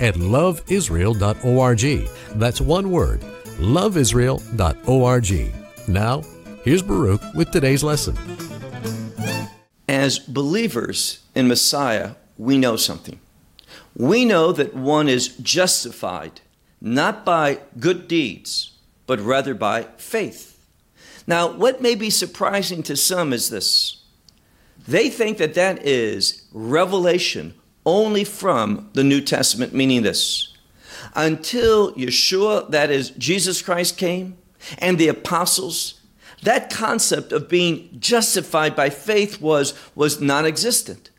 at loveisrael.org. That's one word, loveisrael.org. Now, here's Baruch with today's lesson. As believers in Messiah, we know something. We know that one is justified not by good deeds, but rather by faith. Now, what may be surprising to some is this they think that that is revelation only from the New Testament, meaning this. Until Yeshua, that is Jesus Christ, came and the apostles, that concept of being justified by faith was, was non existent.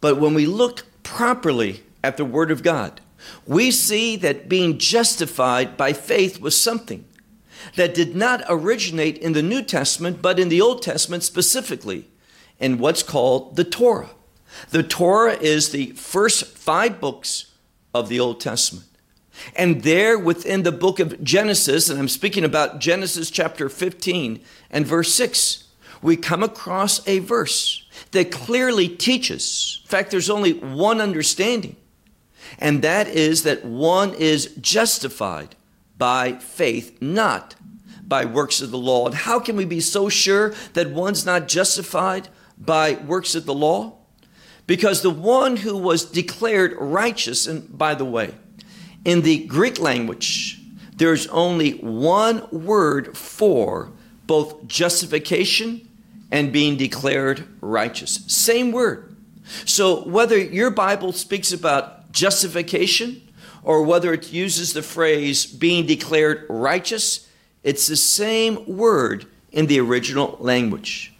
But when we look properly at the Word of God, we see that being justified by faith was something that did not originate in the New Testament, but in the Old Testament specifically, in what's called the Torah. The Torah is the first five books of the Old Testament. And there within the book of Genesis, and I'm speaking about Genesis chapter 15 and verse 6, we come across a verse that clearly teaches. In fact, there's only one understanding, and that is that one is justified by faith, not by works of the law. And how can we be so sure that one's not justified by works of the law? Because the one who was declared righteous, and by the way, in the Greek language, there's only one word for both justification and being declared righteous. Same word. So whether your Bible speaks about justification or whether it uses the phrase being declared righteous, it's the same word in the original language.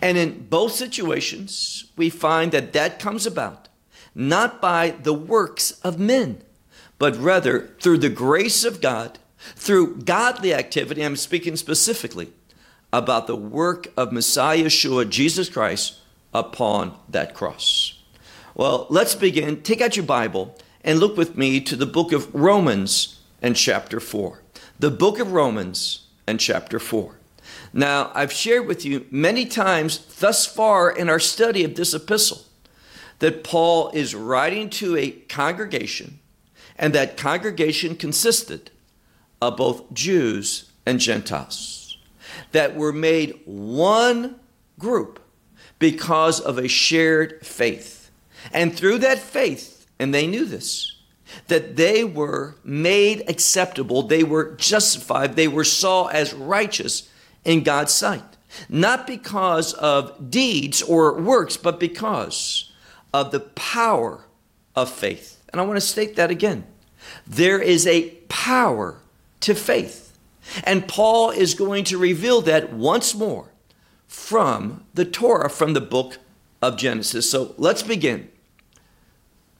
And in both situations, we find that that comes about not by the works of men, but rather through the grace of God, through godly activity. I'm speaking specifically about the work of Messiah Yeshua, Jesus Christ, upon that cross. Well, let's begin. Take out your Bible and look with me to the book of Romans and chapter 4. The book of Romans and chapter 4. Now, I've shared with you many times thus far in our study of this epistle that Paul is writing to a congregation, and that congregation consisted of both Jews and Gentiles that were made one group because of a shared faith. And through that faith, and they knew this, that they were made acceptable, they were justified, they were saw as righteous in God's sight. Not because of deeds or works, but because of the power of faith. And I want to state that again. There is a power to faith. And Paul is going to reveal that once more from the Torah, from the book of Genesis. So let's begin.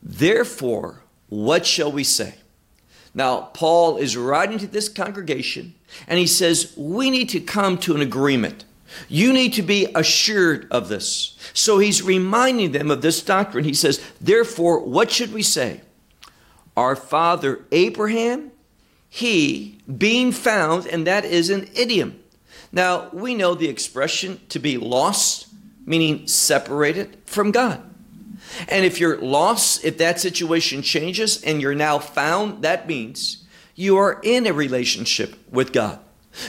Therefore, what shall we say? Now, Paul is writing to this congregation and he says, We need to come to an agreement. You need to be assured of this. So he's reminding them of this doctrine. He says, Therefore, what should we say? Our father Abraham, he being found, and that is an idiom. Now, we know the expression to be lost, meaning separated from God. And if you're lost, if that situation changes and you're now found, that means you are in a relationship with God.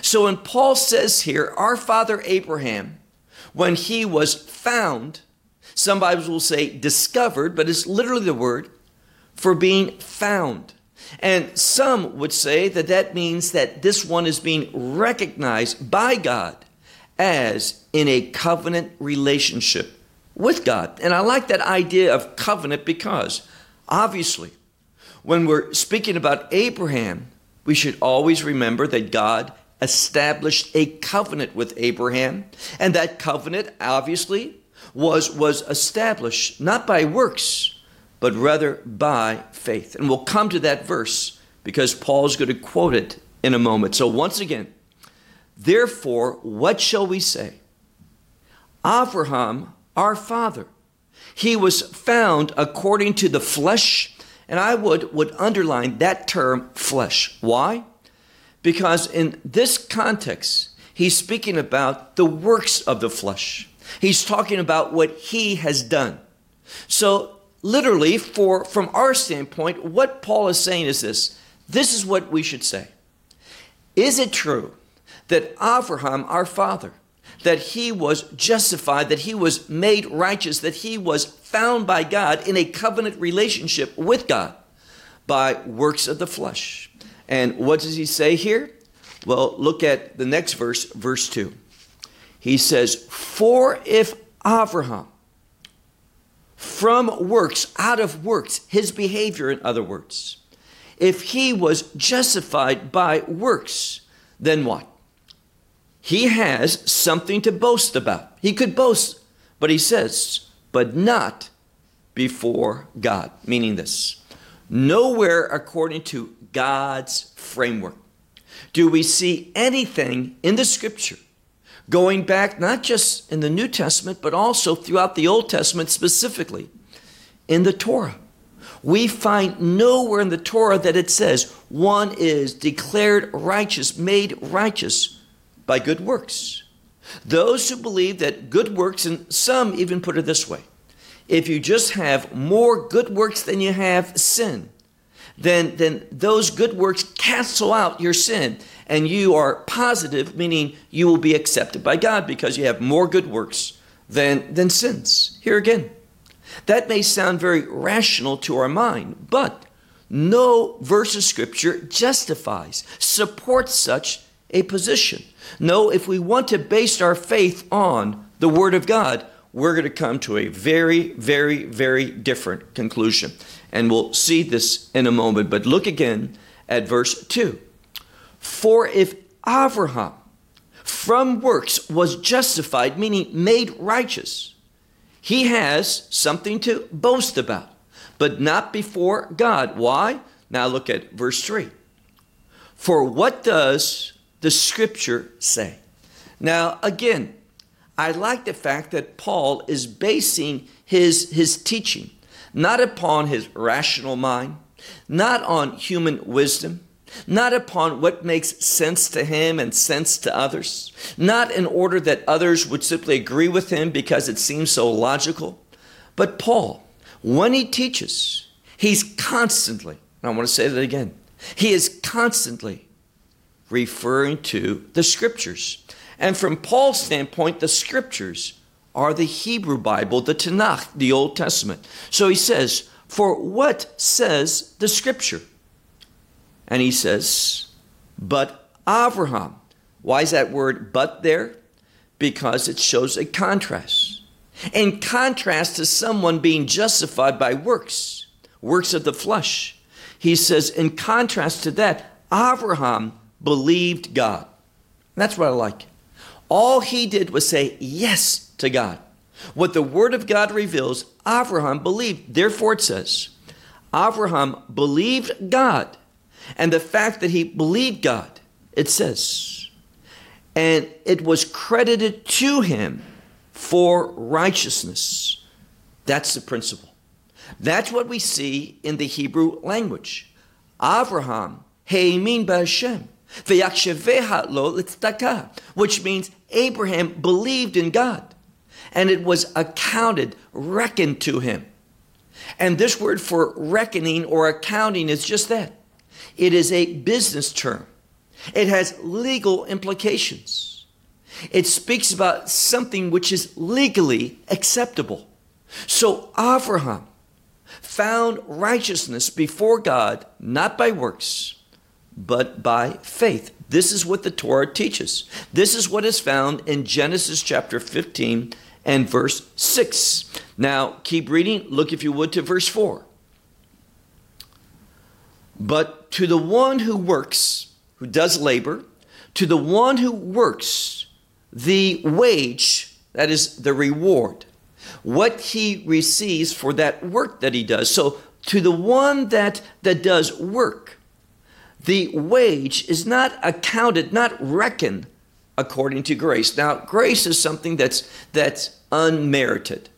So when Paul says here, our father Abraham, when he was found, some Bibles will say discovered, but it's literally the word for being found. And some would say that that means that this one is being recognized by God as in a covenant relationship with God. And I like that idea of covenant because obviously, when we're speaking about Abraham, we should always remember that God established a covenant with Abraham, and that covenant obviously was, was established not by works, but rather by faith. And we'll come to that verse because Paul's going to quote it in a moment. So, once again, therefore, what shall we say? Abraham, our father, he was found according to the flesh, and I would, would underline that term flesh. Why? Because in this context, he's speaking about the works of the flesh. He's talking about what he has done. So, literally, for from our standpoint, what Paul is saying is this this is what we should say. Is it true that Abraham, our father, that he was justified, that he was made righteous, that he was found by God in a covenant relationship with God by works of the flesh? And what does he say here? Well, look at the next verse, verse 2. He says, For if Abraham, from works, out of works, his behavior, in other words, if he was justified by works, then what? He has something to boast about. He could boast, but he says, but not before God, meaning this. Nowhere according to God's framework do we see anything in the scripture going back not just in the New Testament, but also throughout the Old Testament, specifically in the Torah we find nowhere in the Torah that it says one is declared righteous, made righteous by good works. Those who believe that good works, and some even put it this way if you just have more good works than you have sin, then, then those good works cancel out your sin and you are positive, meaning you will be accepted by God because you have more good works than, than sins. Here again, that may sound very rational to our mind, but no verse of Scripture justifies, supports such a position. No, if we want to base our faith on the Word of God, we're going to come to a very, very, very different conclusion. And we'll see this in a moment. But look again at verse 2. For if Abraham from works was justified, meaning made righteous, he has something to boast about, but not before God. Why? Now look at verse 3. For what does the scripture say? Now, again, I like the fact that Paul is basing his, his teaching not upon his rational mind, not on human wisdom, not upon what makes sense to him and sense to others, not in order that others would simply agree with him because it seems so logical. But Paul, when he teaches, he's constantly, I want to say that again, he is constantly referring to the scriptures. And from Paul's standpoint, the scriptures are the Hebrew Bible, the Tanakh, the Old Testament. So he says, For what says the scripture? And he says, But Abraham. Why is that word but there? Because it shows a contrast. In contrast to someone being justified by works, works of the flesh. He says, in contrast to that, Abraham believed God. That's what I like. All he did was say yes to God. What the Word of God reveals, Abraham believed. Therefore, it says, Abraham believed God and the fact that he believed God, it says, and it was credited to him for righteousness. That's the principle. That's what we see in the Hebrew language. Abraham, Heimin Ba'Hashem, which means Abraham believed in God, and it was accounted, reckoned to him. And this word for reckoning or accounting is just that it is a business term, it has legal implications. It speaks about something which is legally acceptable. So Abraham found righteousness before God not by works, but by faith. This is what the Torah teaches. This is what is found in Genesis chapter 15 and verse 6. Now, keep reading. Look, if you would, to verse 4. But to the one who works, who does labor, to the one who works, the wage, that is the reward, what he receives for that work that he does. So to the one that, that does work, the wage is not accounted, not reckoned according to grace. Now, grace is something that's that's unmerited.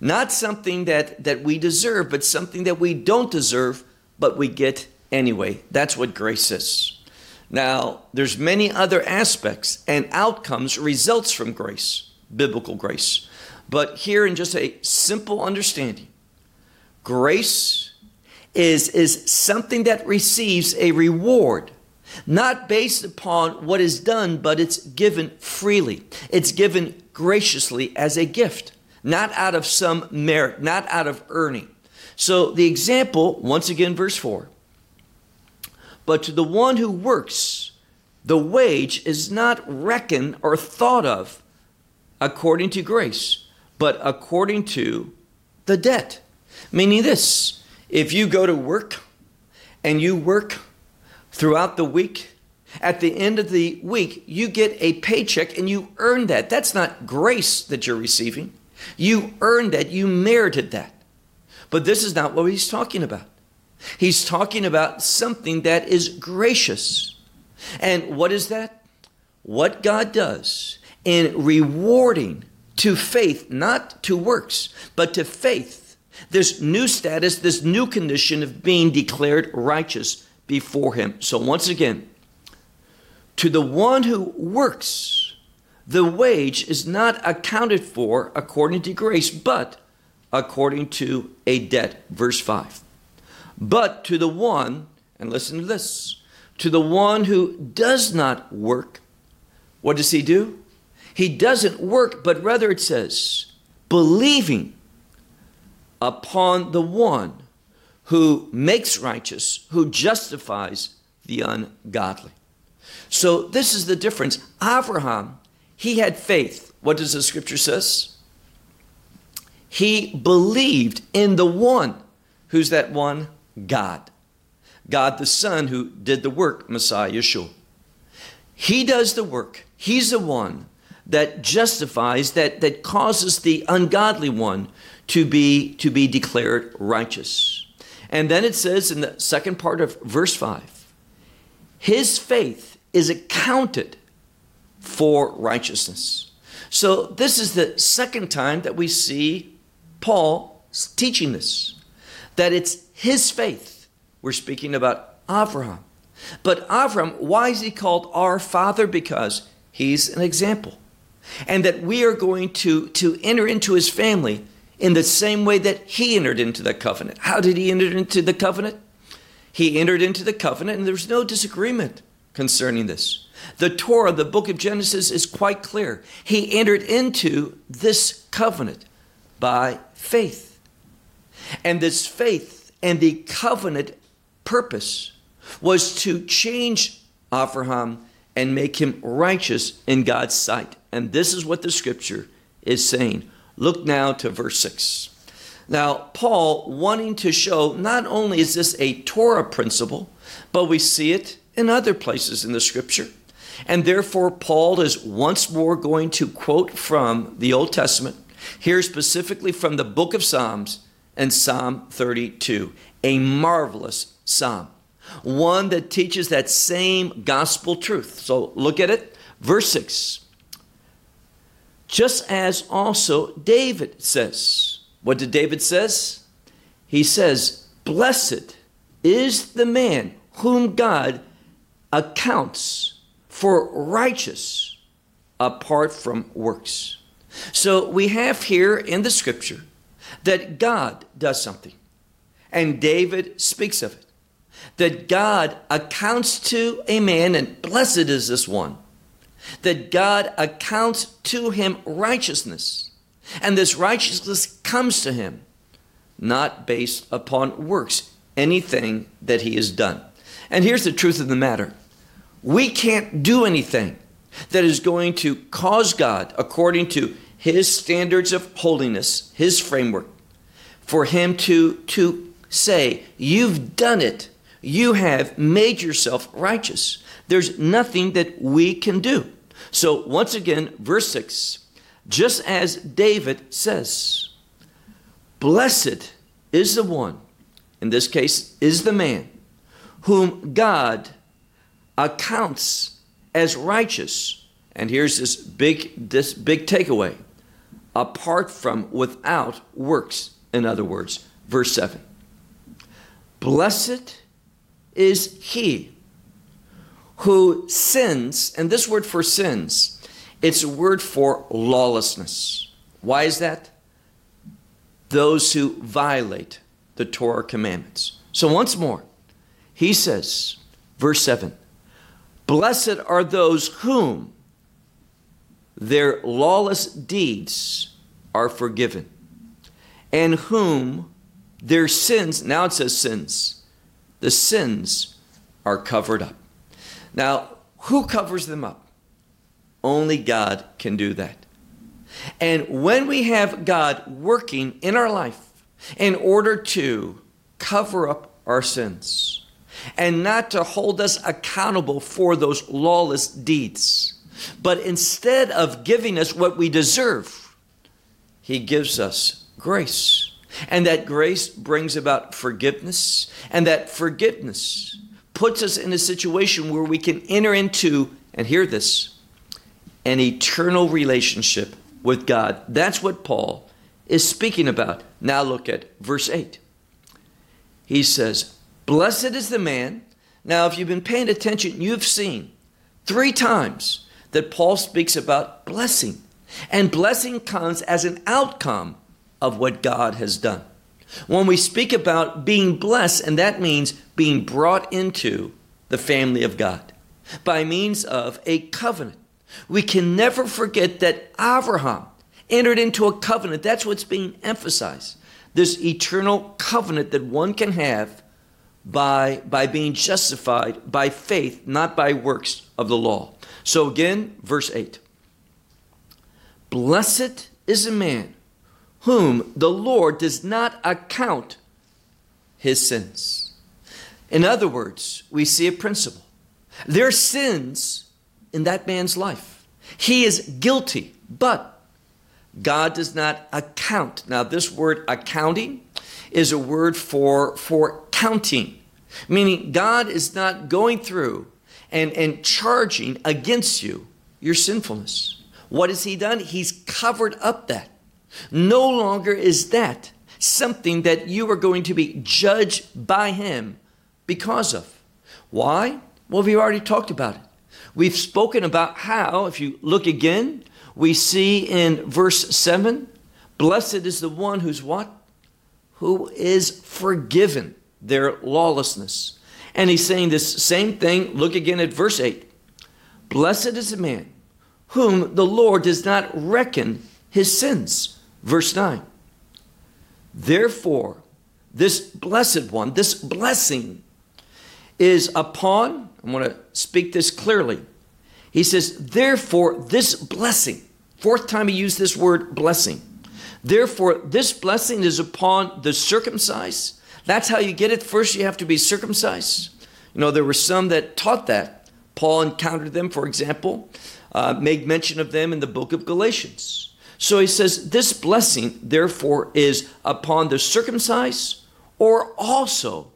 Not something that, that we deserve, but something that we don't deserve, but we get anyway. That's what grace is. Now, there's many other aspects and outcomes results from grace, biblical grace. But here in just a simple understanding, grace is, is something that receives a reward, not based upon what is done, but it's given freely. It's given graciously as a gift, not out of some merit, not out of earning. So the example, once again, verse 4 but to the one who works, the wage is not reckoned or thought of according to grace, but according to the debt. Meaning this if you go to work and you work throughout the week, at the end of the week, you get a paycheck and you earn that. That's not grace that you're receiving. You earned that, you merited that. But this is not what he's talking about. He's talking about something that is gracious. And what is that? What God does in rewarding to faith, not to works, but to faith, this new status, this new condition of being declared righteous before Him. So, once again, to the one who works, the wage is not accounted for according to grace, but according to a debt. Verse 5. But to the one, and listen to this, to the one who does not work, what does he do? He doesn't work, but rather it says, believing upon the one who makes righteous, who justifies the ungodly. So this is the difference. Abraham, he had faith. What does the scripture says? He believed in the one. Who's that one? God. God the Son who did the work, Messiah Yeshua. He does the work. He's the one that justifies, that, that causes the ungodly one to be, to be declared righteous. And then it says in the second part of verse 5 his faith is accounted for righteousness. So this is the second time that we see Paul teaching this that it's his faith. We're speaking about Abraham. But Abraham, why is he called our father? Because he's an example. And that we are going to, to enter into his family in the same way that he entered into the covenant. How did he enter into the covenant? He entered into the covenant, and there's no disagreement concerning this. The Torah, the book of Genesis, is quite clear. He entered into this covenant by faith. And this faith and the covenant purpose was to change Abraham and make him righteous in God's sight. And this is what the scripture is saying. Look now to verse 6. Now, Paul wanting to show not only is this a Torah principle, but we see it in other places in the scripture. And therefore, Paul is once more going to quote from the Old Testament, here specifically from the book of Psalms, and Psalm 32, a marvelous psalm, one that teaches that same gospel truth. So look at it. Verse 6. Just as also David says. What did David says? He says, "Blessed is the man whom God accounts for righteous apart from works." So we have here in the scripture that God does something. And David speaks of it. That God accounts to a man, and blessed is this one, that God accounts to him righteousness. And this righteousness comes to him, not based upon works, anything that he has done. And here's the truth of the matter we can't do anything that is going to cause God, according to his standards of holiness, his framework, for him to, to say, You've done it. You have made yourself righteous. There's nothing that we can do. So, once again, verse 6 just as David says, Blessed is the one, in this case, is the man, whom God accounts as righteous. And here's this big this big takeaway. Apart from without works, in other words, verse 7. Blessed is he who sins, and this word for sins, it's a word for lawlessness. Why is that? Those who violate the Torah commandments. So once more, he says, verse 7 Blessed are those whom their lawless deeds are forgiven, and whom their sins, now it says sins, the sins are covered up. Now, who covers them up? Only God can do that. And when we have God working in our life in order to cover up our sins and not to hold us accountable for those lawless deeds, but instead of giving us what we deserve, He gives us grace. And that grace brings about forgiveness, and that forgiveness puts us in a situation where we can enter into, and hear this, an eternal relationship with God. That's what Paul is speaking about. Now look at verse 8. He says, Blessed is the man. Now, if you've been paying attention, you've seen three times that Paul speaks about blessing. And blessing comes as an outcome of what God has done. When we speak about being blessed, and that means being brought into the family of God by means of a covenant. We can never forget that Abraham entered into a covenant. That's what's being emphasized. This eternal covenant that one can have by, by being justified by faith, not by works of the law. So again, verse 8 Blessed is a man whom the Lord does not account his sins. In other words, we see a principle. There are sins in that man's life. He is guilty, but God does not account. Now, this word accounting is a word for, for counting, meaning God is not going through and, and charging against you your sinfulness. What has He done? He's covered up that. No longer is that something that you are going to be judged by Him because of. Why? Well, we've already talked about it. We've spoken about how, if you look again, we see in verse 7 Blessed is the one who's what? Who is forgiven their lawlessness. And he's saying this same thing. Look again at verse 8. Blessed is the man whom the Lord does not reckon his sins. Verse 9. Therefore, this blessed one, this blessing is upon, I want to speak this clearly. He says, therefore, this blessing, fourth time he used this word blessing. Therefore, this blessing is upon the circumcised. That's how you get it. First, you have to be circumcised. You know, there were some that taught that. Paul encountered them, for example, uh, made mention of them in the book of Galatians. So he says, This blessing, therefore, is upon the circumcised or also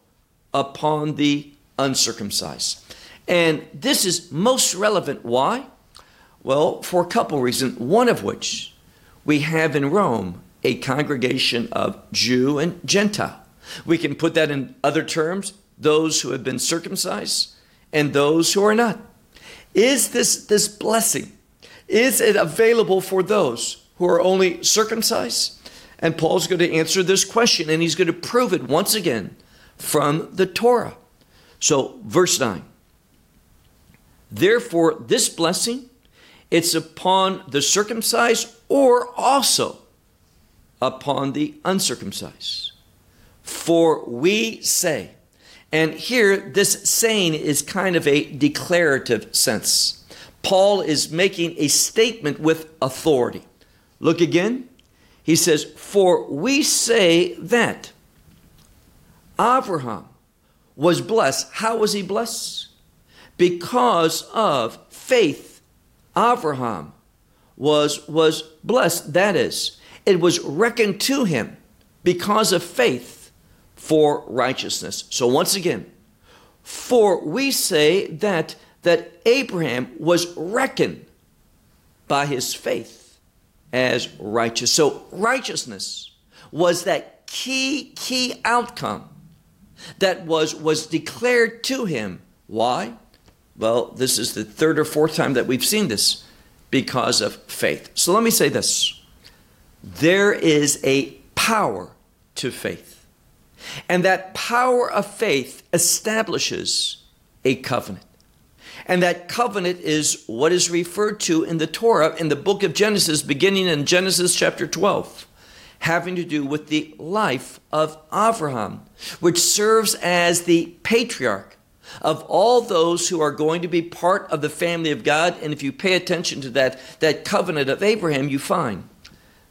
upon the uncircumcised. And this is most relevant. Why? Well, for a couple reasons, one of which we have in Rome a congregation of Jew and Gentile. We can put that in other terms those who have been circumcised and those who are not. Is this, this blessing, is it available for those who are only circumcised? And Paul's going to answer this question and he's going to prove it once again from the Torah. So, verse 9. Therefore, this blessing, it's upon the circumcised or also upon the uncircumcised. For we say, and here this saying is kind of a declarative sense. Paul is making a statement with authority. Look again. He says, For we say that Abraham was blessed. How was he blessed? Because of faith. Abraham was, was blessed. That is, it was reckoned to him because of faith for righteousness. So once again, For we say that that Abraham was reckoned by his faith as righteous. So righteousness was that key key outcome that was was declared to him. Why? Well, this is the third or fourth time that we've seen this because of faith. So let me say this. There is a power to faith. And that power of faith establishes a covenant. And that covenant is what is referred to in the Torah in the book of Genesis, beginning in Genesis chapter 12, having to do with the life of Abraham, which serves as the patriarch of all those who are going to be part of the family of God. And if you pay attention to that, that covenant of Abraham, you find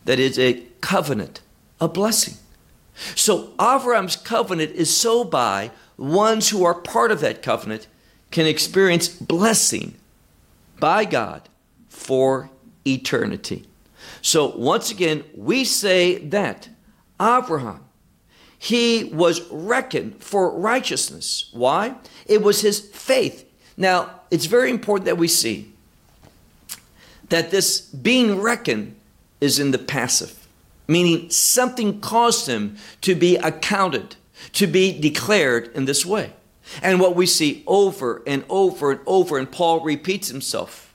that it's a covenant, a blessing. So Abraham's covenant is so by ones who are part of that covenant can experience blessing by God for eternity. So once again, we say that Abraham, he was reckoned for righteousness. Why? It was his faith. Now, it's very important that we see that this being reckoned is in the passive, meaning something caused him to be accounted, to be declared in this way. And what we see over and over and over, and Paul repeats himself,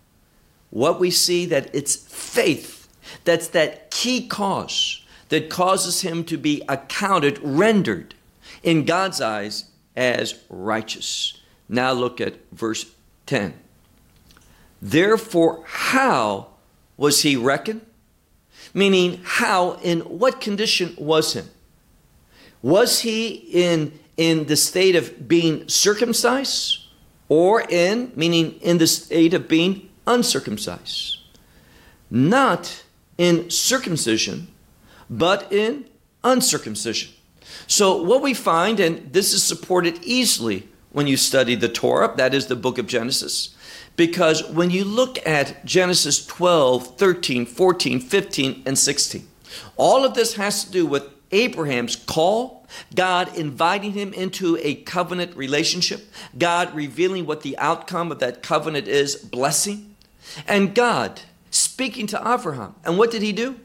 what we see that it's faith that's that key cause that causes him to be accounted, rendered in God's eyes as righteous. Now look at verse 10. Therefore, how was he reckoned? Meaning, how, in what condition was him? Was he in in the state of being circumcised or in, meaning in the state of being uncircumcised. Not in circumcision, but in uncircumcision. So, what we find, and this is supported easily when you study the Torah, that is the book of Genesis, because when you look at Genesis 12, 13, 14, 15, and 16, all of this has to do with Abraham's call, God inviting him into a covenant relationship, God revealing what the outcome of that covenant is, blessing, and God speaking to Abraham. And what did he do?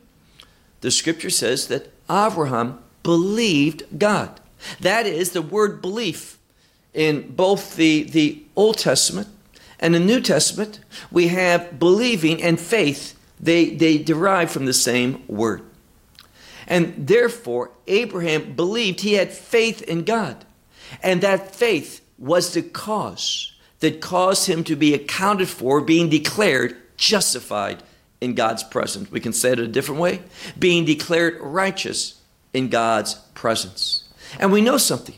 The scripture says that Abraham believed God. That is the word belief in both the, the Old Testament and the New Testament. We have believing and faith, they, they derive from the same word. And therefore, Abraham believed he had faith in God. And that faith was the cause that caused him to be accounted for, being declared justified in God's presence. We can say it a different way being declared righteous in God's presence. And we know something.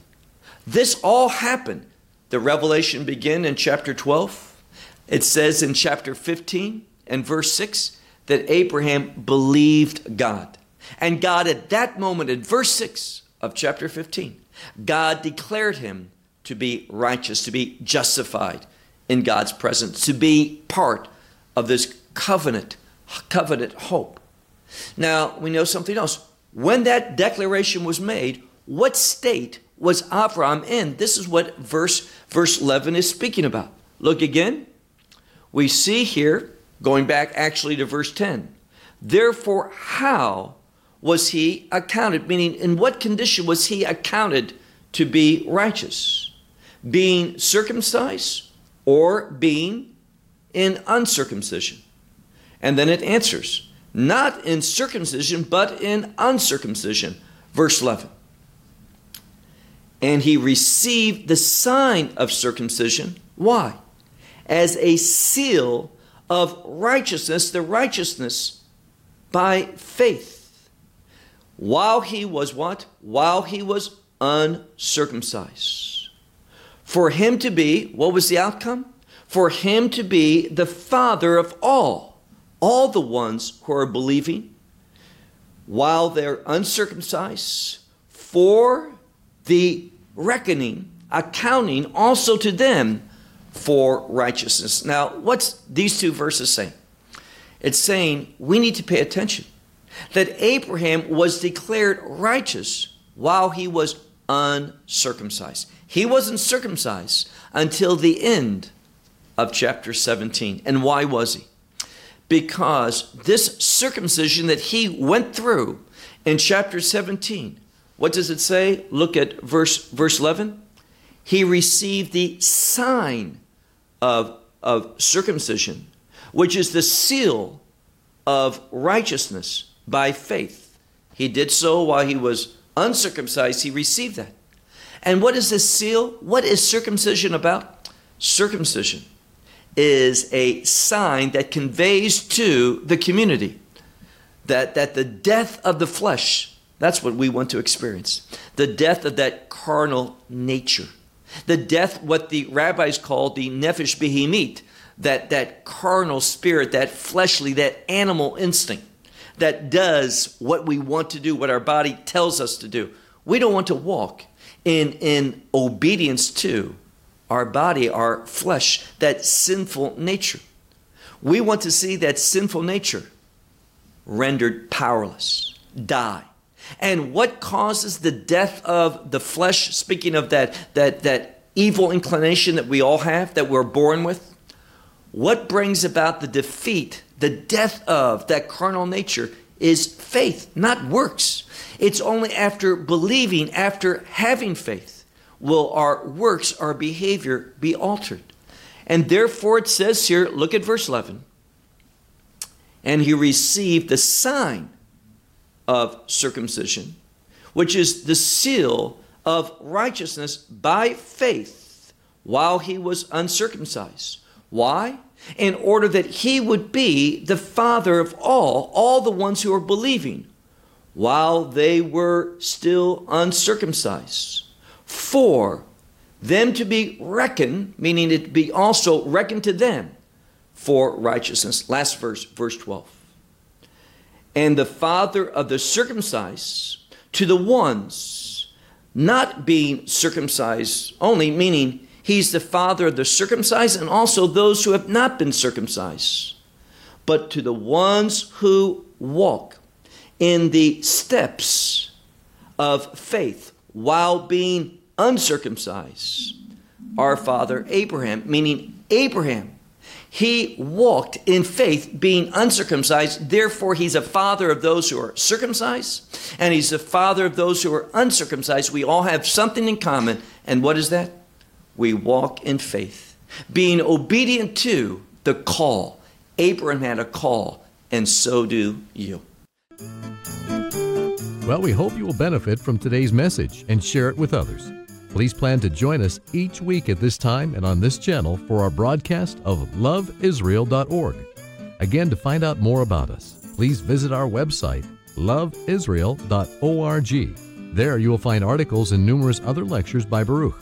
This all happened. The revelation began in chapter 12. It says in chapter 15 and verse 6 that Abraham believed God. And God, at that moment, in verse 6 of chapter 15, God declared him to be righteous, to be justified in God's presence, to be part of this covenant, covenant hope. Now, we know something else. When that declaration was made, what state was Abraham in? This is what verse, verse 11 is speaking about. Look again. We see here, going back actually to verse 10, therefore, how was he accounted? Meaning, in what condition was he accounted to be righteous? Being circumcised or being in uncircumcision? And then it answers, not in circumcision, but in uncircumcision. Verse 11. And he received the sign of circumcision. Why? As a seal of righteousness, the righteousness by faith while he was what? While he was uncircumcised. For him to be, what was the outcome? For him to be the father of all, all the ones who are believing while they're uncircumcised, for the reckoning, accounting also to them for righteousness. Now, what's these two verses saying? It's saying we need to pay attention that Abraham was declared righteous while he was uncircumcised. He wasn't circumcised until the end of chapter 17. And why was he? Because this circumcision that he went through in chapter 17, what does it say? Look at verse verse 11. He received the sign of, of circumcision, which is the seal of righteousness by faith. He did so while he was uncircumcised, he received that. And what is this seal? What is circumcision about? Circumcision is a sign that conveys to the community that, that the death of the flesh, that's what we want to experience. The death of that carnal nature. The death, what the rabbis call the nefesh behemit, that, that carnal spirit, that fleshly, that animal instinct that does what we want to do, what our body tells us to do. We don't want to walk in, in obedience to our body, our flesh, that sinful nature. We want to see that sinful nature rendered powerless, die. And what causes the death of the flesh, speaking of that, that, that evil inclination that we all have, that we're born with? What brings about the defeat, the death of that carnal nature is faith, not works. It's only after believing, after having faith, will our works, our behavior be altered. And therefore it says here, look at verse 11. And he received the sign of circumcision, which is the seal of righteousness by faith while he was uncircumcised. Why? In order that he would be the father of all, all the ones who are believing, while they were still uncircumcised. For them to be reckoned, meaning it be also reckoned to them for righteousness. Last verse, verse 12. And the father of the circumcised to the ones not being circumcised only, meaning he's the father of the circumcised and also those who have not been circumcised, but to the ones who walk in the steps of faith while being uncircumcised. Our father Abraham, meaning Abraham, he walked in faith being uncircumcised. Therefore, he's a father of those who are circumcised, and he's the father of those who are uncircumcised. We all have something in common. And what is that? We walk in faith, being obedient to the call. Abraham had a call, and so do you. Well, we hope you will benefit from today's message and share it with others. Please plan to join us each week at this time and on this channel for our broadcast of loveisrael.org. Again, to find out more about us, please visit our website, loveisrael.org. There you will find articles and numerous other lectures by Baruch.